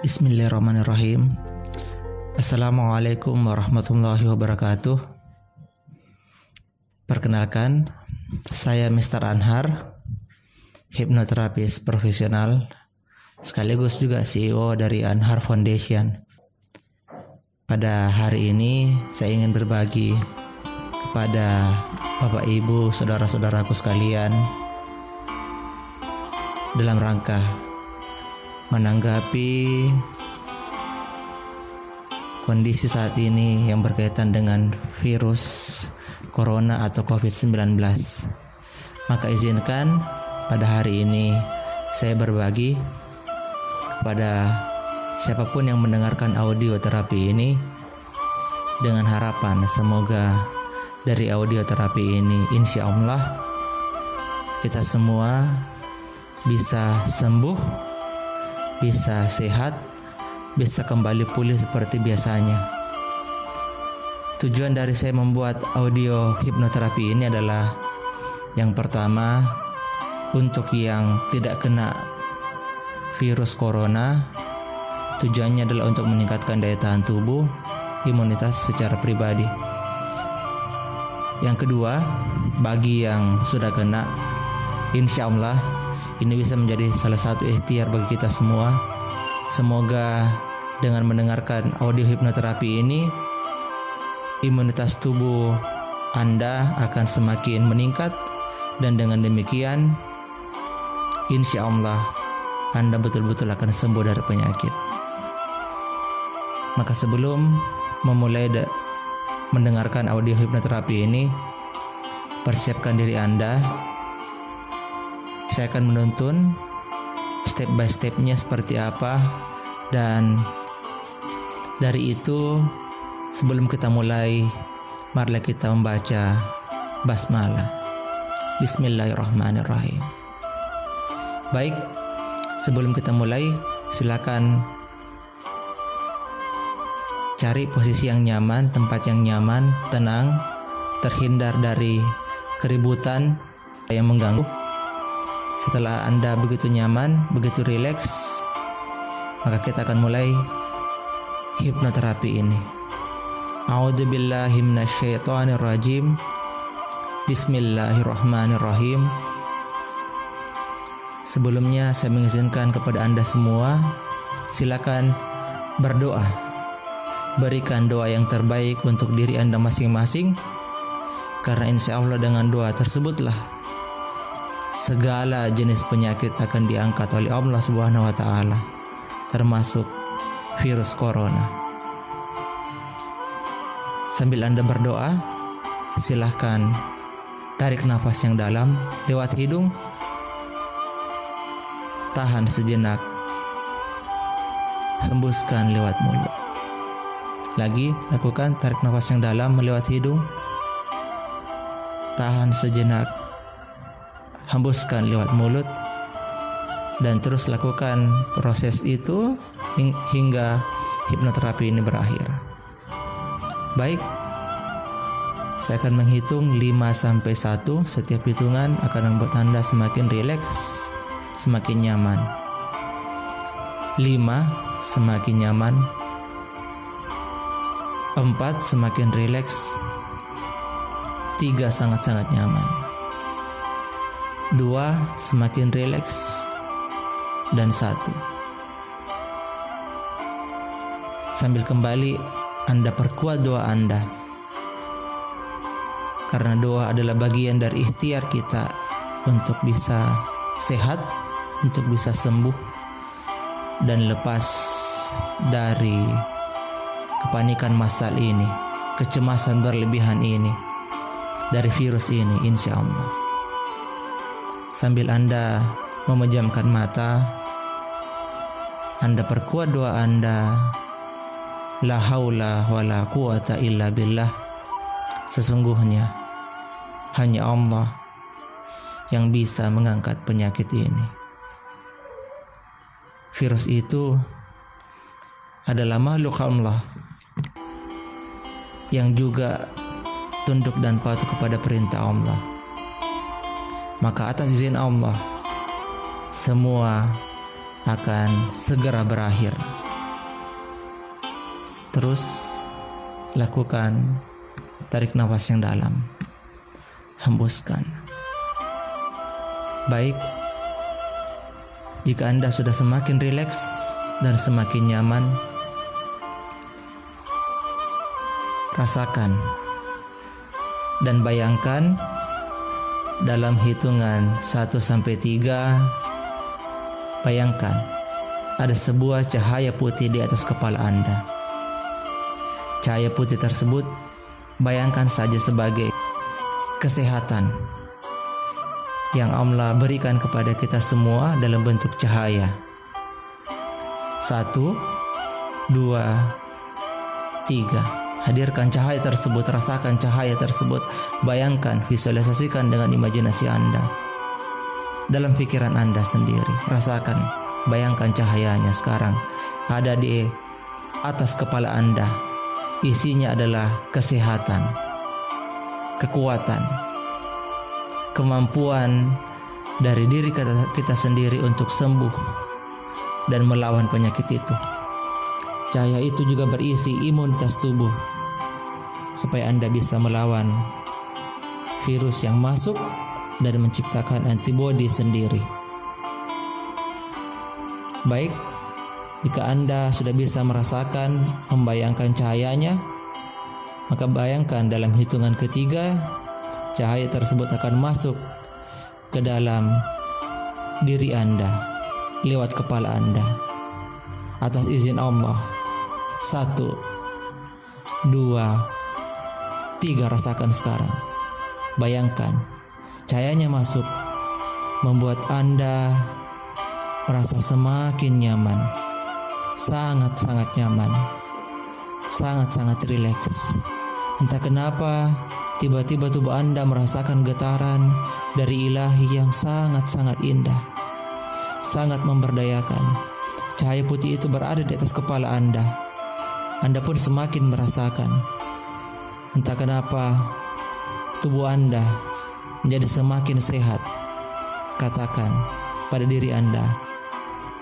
Bismillahirrahmanirrahim. Assalamualaikum warahmatullahi wabarakatuh. Perkenalkan, saya Mr. Anhar, hipnoterapis profesional, sekaligus juga CEO dari Anhar Foundation. Pada hari ini, saya ingin berbagi kepada Bapak Ibu, saudara-saudaraku sekalian dalam rangka menanggapi kondisi saat ini yang berkaitan dengan virus corona atau COVID-19. Maka izinkan pada hari ini saya berbagi kepada siapa pun yang mendengarkan audio terapi ini dengan harapan semoga dari audio terapi ini insya Allah kita semua bisa sembuh bisa sehat, bisa kembali pulih seperti biasanya. Tujuan dari saya membuat audio hipnoterapi ini adalah yang pertama untuk yang tidak kena virus corona tujuannya adalah untuk meningkatkan daya tahan tubuh, imunitas secara pribadi. Yang kedua, bagi yang sudah kena, insya Allah ini bisa menjadi salah satu ikhtiar bagi kita semua. Semoga dengan mendengarkan audio hipnoterapi ini, imunitas tubuh Anda akan semakin meningkat dan dengan demikian, insya Allah Anda betul-betul akan sembuh dari penyakit. Maka sebelum memulai mendengarkan audio hipnoterapi ini, persiapkan diri Anda saya akan menuntun step by stepnya seperti apa dan dari itu sebelum kita mulai marilah kita membaca basmalah. Bismillahirrahmanirrahim. Baik sebelum kita mulai silakan cari posisi yang nyaman tempat yang nyaman tenang terhindar dari keributan yang mengganggu setelah Anda begitu nyaman, begitu rileks, maka kita akan mulai hipnoterapi ini. A'udzubillahi minasyaitonirrajim. Bismillahirrahmanirrahim. Sebelumnya saya mengizinkan kepada Anda semua silakan berdoa. Berikan doa yang terbaik untuk diri Anda masing-masing karena insya Allah dengan doa tersebutlah segala jenis penyakit akan diangkat oleh Allah Subhanahu wa taala termasuk virus corona. Sambil Anda berdoa, silahkan tarik nafas yang dalam lewat hidung. Tahan sejenak. Hembuskan lewat mulut. Lagi, lakukan tarik nafas yang dalam melewat hidung. Tahan sejenak hembuskan lewat mulut dan terus lakukan proses itu hingga hipnoterapi ini berakhir. Baik. Saya akan menghitung 5 sampai 1. Setiap hitungan akan membuat Anda semakin rileks, semakin nyaman. 5 semakin nyaman. 4 semakin rileks. 3 sangat-sangat nyaman dua semakin rileks dan satu. Sambil kembali Anda perkuat doa Anda. Karena doa adalah bagian dari ikhtiar kita untuk bisa sehat untuk bisa sembuh dan lepas dari kepanikan masal ini kecemasan berlebihan ini dari virus ini insya Allah Sambil Anda memejamkan mata, Anda perkuat doa Anda. La haula wa la quwata illa billah. Sesungguhnya hanya Allah yang bisa mengangkat penyakit ini. Virus itu adalah makhluk Allah yang juga tunduk dan patuh kepada perintah Allah maka atas izin Allah semua akan segera berakhir Terus lakukan tarik nafas yang dalam. Hembuskan. Baik. Jika Anda sudah semakin rileks dan semakin nyaman, rasakan dan bayangkan dalam hitungan 1 sampai 3 bayangkan ada sebuah cahaya putih di atas kepala Anda. Cahaya putih tersebut bayangkan saja sebagai kesehatan yang Allah berikan kepada kita semua dalam bentuk cahaya. Satu, dua, tiga. Hadirkan cahaya tersebut, rasakan cahaya tersebut, bayangkan, visualisasikan dengan imajinasi Anda. Dalam pikiran Anda sendiri, rasakan, bayangkan cahayanya sekarang ada di atas kepala Anda. Isinya adalah kesehatan, kekuatan, kemampuan dari diri kita, sendiri untuk sembuh dan melawan penyakit itu. Cahaya itu juga berisi imunitas tubuh supaya Anda bisa melawan virus yang masuk dan menciptakan antibodi sendiri. Baik, jika Anda sudah bisa merasakan, membayangkan cahayanya, maka bayangkan dalam hitungan ketiga, cahaya tersebut akan masuk ke dalam diri Anda lewat kepala Anda atas izin Allah. Satu, dua, tiga rasakan sekarang. Bayangkan, cahayanya masuk, membuat Anda merasa semakin nyaman, sangat-sangat nyaman, sangat-sangat rileks. Entah kenapa, tiba-tiba tubuh Anda merasakan getaran dari ilahi yang sangat-sangat indah, sangat memberdayakan. Cahaya putih itu berada di atas kepala Anda anda pun semakin merasakan. Entah kenapa tubuh Anda menjadi semakin sehat. Katakan pada diri Anda,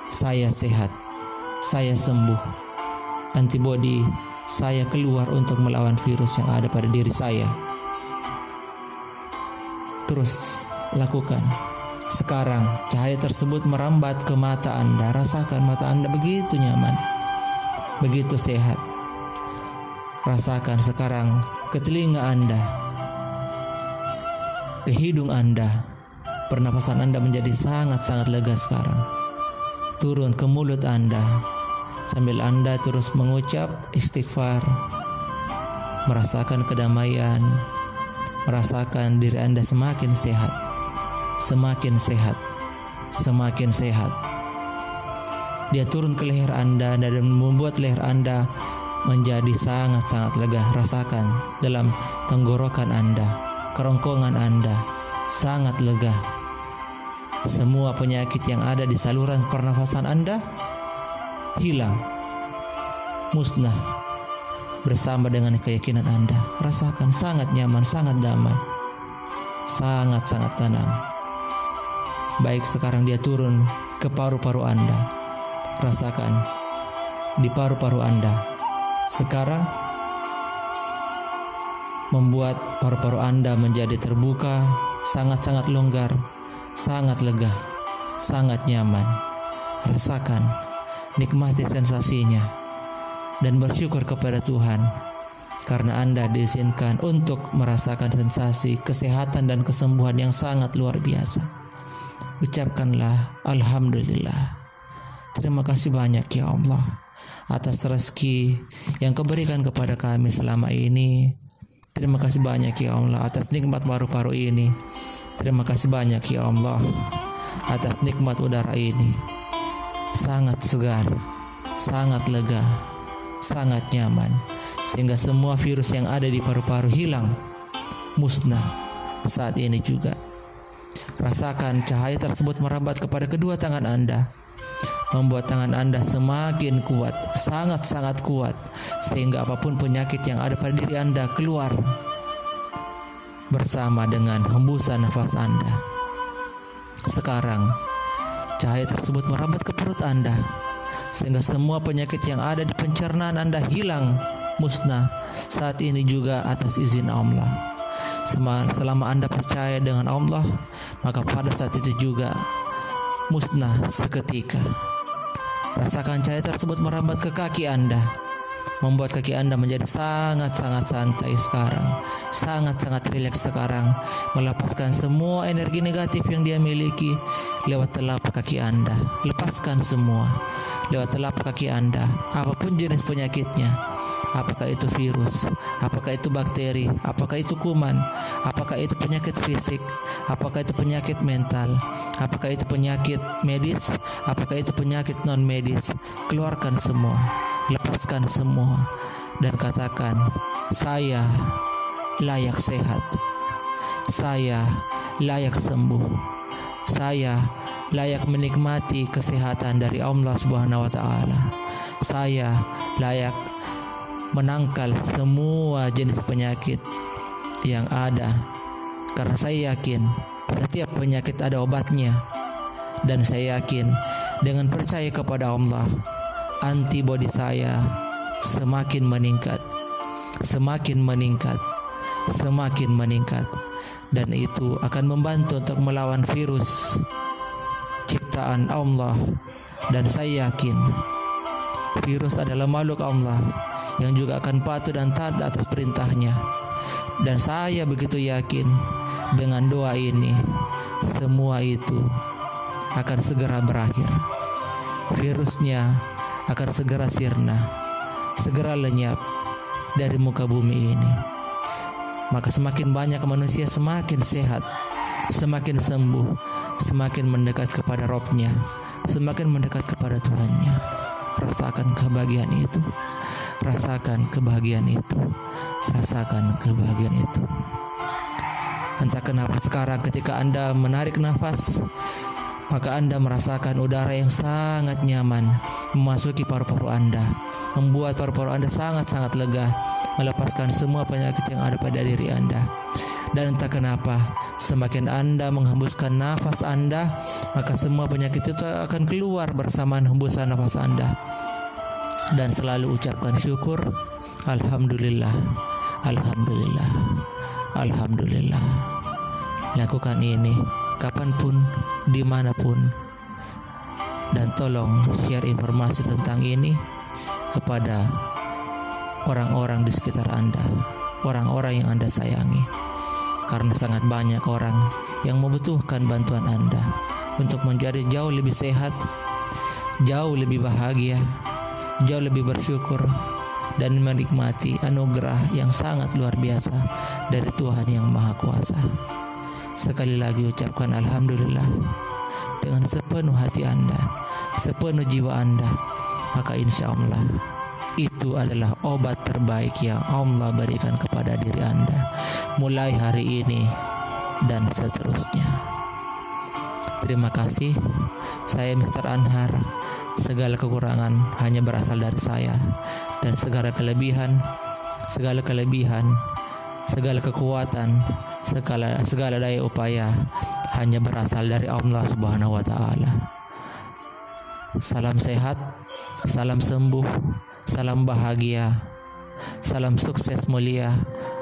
saya sehat, saya sembuh. Antibodi saya keluar untuk melawan virus yang ada pada diri saya. Terus lakukan. Sekarang cahaya tersebut merambat ke mata Anda. Rasakan mata Anda begitu nyaman, begitu sehat. Rasakan sekarang ke telinga Anda, ke hidung Anda. Pernapasan Anda menjadi sangat-sangat lega sekarang. Turun ke mulut Anda sambil Anda terus mengucap istighfar. Merasakan kedamaian, merasakan diri Anda semakin sehat, semakin sehat, semakin sehat. Dia turun ke leher Anda dan membuat leher Anda menjadi sangat-sangat lega. Rasakan dalam tenggorokan Anda, kerongkongan Anda, sangat lega. Semua penyakit yang ada di saluran pernafasan Anda hilang, musnah bersama dengan keyakinan Anda. Rasakan sangat nyaman, sangat damai, sangat-sangat tenang. Baik sekarang dia turun ke paru-paru Anda. Rasakan di paru-paru Anda sekarang membuat paru-paru Anda menjadi terbuka, sangat-sangat longgar, sangat lega, sangat nyaman. Rasakan, nikmati sensasinya, dan bersyukur kepada Tuhan karena Anda diizinkan untuk merasakan sensasi kesehatan dan kesembuhan yang sangat luar biasa. Ucapkanlah Alhamdulillah. Terima kasih banyak ya Allah atas rezeki yang kau berikan kepada kami selama ini. Terima kasih banyak ya Allah atas nikmat paru-paru ini. Terima kasih banyak ya Allah atas nikmat udara ini. Sangat segar, sangat lega, sangat nyaman sehingga semua virus yang ada di paru-paru hilang, musnah saat ini juga. Rasakan cahaya tersebut merambat kepada kedua tangan Anda membuat tangan Anda semakin kuat, sangat-sangat kuat, sehingga apa pun penyakit yang ada pada diri Anda keluar bersama dengan hembusan nafas Anda. Sekarang, cahaya tersebut merambat ke perut Anda. sehingga semua penyakit yang ada di pencernaan Anda hilang, musnah saat ini juga atas izin Allah. Selama Anda percaya dengan Allah, maka pada saat itu juga musnah seketika. Rasakan cahaya tersebut merambat ke kaki Anda. Membuat kaki Anda menjadi sangat-sangat santai sekarang, sangat-sangat rileks sekarang, melepaskan semua energi negatif yang dia miliki lewat telapak kaki Anda. Lepaskan semua. Lewat telapak kaki Anda, apa pun jenis penyakitnya. Apakah itu virus, apakah itu bakteri, apakah itu kuman, apakah itu penyakit fisik, apakah itu penyakit mental, apakah itu penyakit medis, apakah itu penyakit non medis, keluarkan semua. Lepaskan semua. Dan katakan saya layak sehat. Saya layak sembuh. Saya layak menikmati kesehatan dari Allah Subhanahu saya layak menangkal semua jenis penyakit yang ada. Karena saya yakin setiap penyakit ada obatnya. Dan saya yakin dengan percaya kepada Allah antibodi saya semakin meningkat, semakin meningkat, semakin meningkat, dan itu akan membantu untuk melawan virus ciptaan Allah. Dan saya yakin virus adalah makhluk Allah yang juga akan patuh dan taat atas perintahnya. Dan saya begitu yakin dengan doa ini semua itu akan segera berakhir. Virusnya akan segera sirna, segera lenyap dari muka bumi ini. Maka semakin banyak manusia semakin sehat, semakin sembuh, semakin mendekat kepada Robnya, semakin mendekat kepada Tuhannya. Rasakan kebahagiaan itu, rasakan kebahagiaan itu, rasakan kebahagiaan itu. Entah kenapa sekarang ketika Anda menarik nafas, maka Anda merasakan udara yang sangat nyaman memasuki paru-paru Anda, membuat paru-paru Anda sangat-sangat lega, melepaskan semua penyakit yang ada pada diri Anda. Dan entah kenapa, semakin Anda menghembuskan nafas Anda, maka semua penyakit itu akan keluar bersama hembusan nafas Anda. Dan selalu ucapkan syukur, Alhamdulillah, Alhamdulillah, Alhamdulillah. Lakukan ini kapan pun, di mana pun, dan tolong share informasi tentang ini kepada orang-orang di sekitar Anda, orang-orang yang Anda sayangi, karena sangat banyak orang yang membutuhkan bantuan Anda untuk menjadi jauh lebih sehat, jauh lebih bahagia, jauh lebih bersyukur, dan menikmati anugerah yang sangat luar biasa dari Tuhan yang Maha Kuasa. Sekali lagi ucapkan Alhamdulillah dengan sepenuh hati Anda, sepenuh jiwa Anda, maka insya Allah itu adalah obat terbaik yang Allah berikan kepada diri Anda mulai hari ini dan seterusnya. Terima kasih. Saya Mr. Anhar. Segala kekurangan hanya berasal dari saya dan segala kelebihan segala kelebihan segala kekuatan, segala segala daya upaya hanya berasal dari Allah Subhanahu wa taala. Salam sehat, salam sembuh, salam bahagia, salam sukses mulia.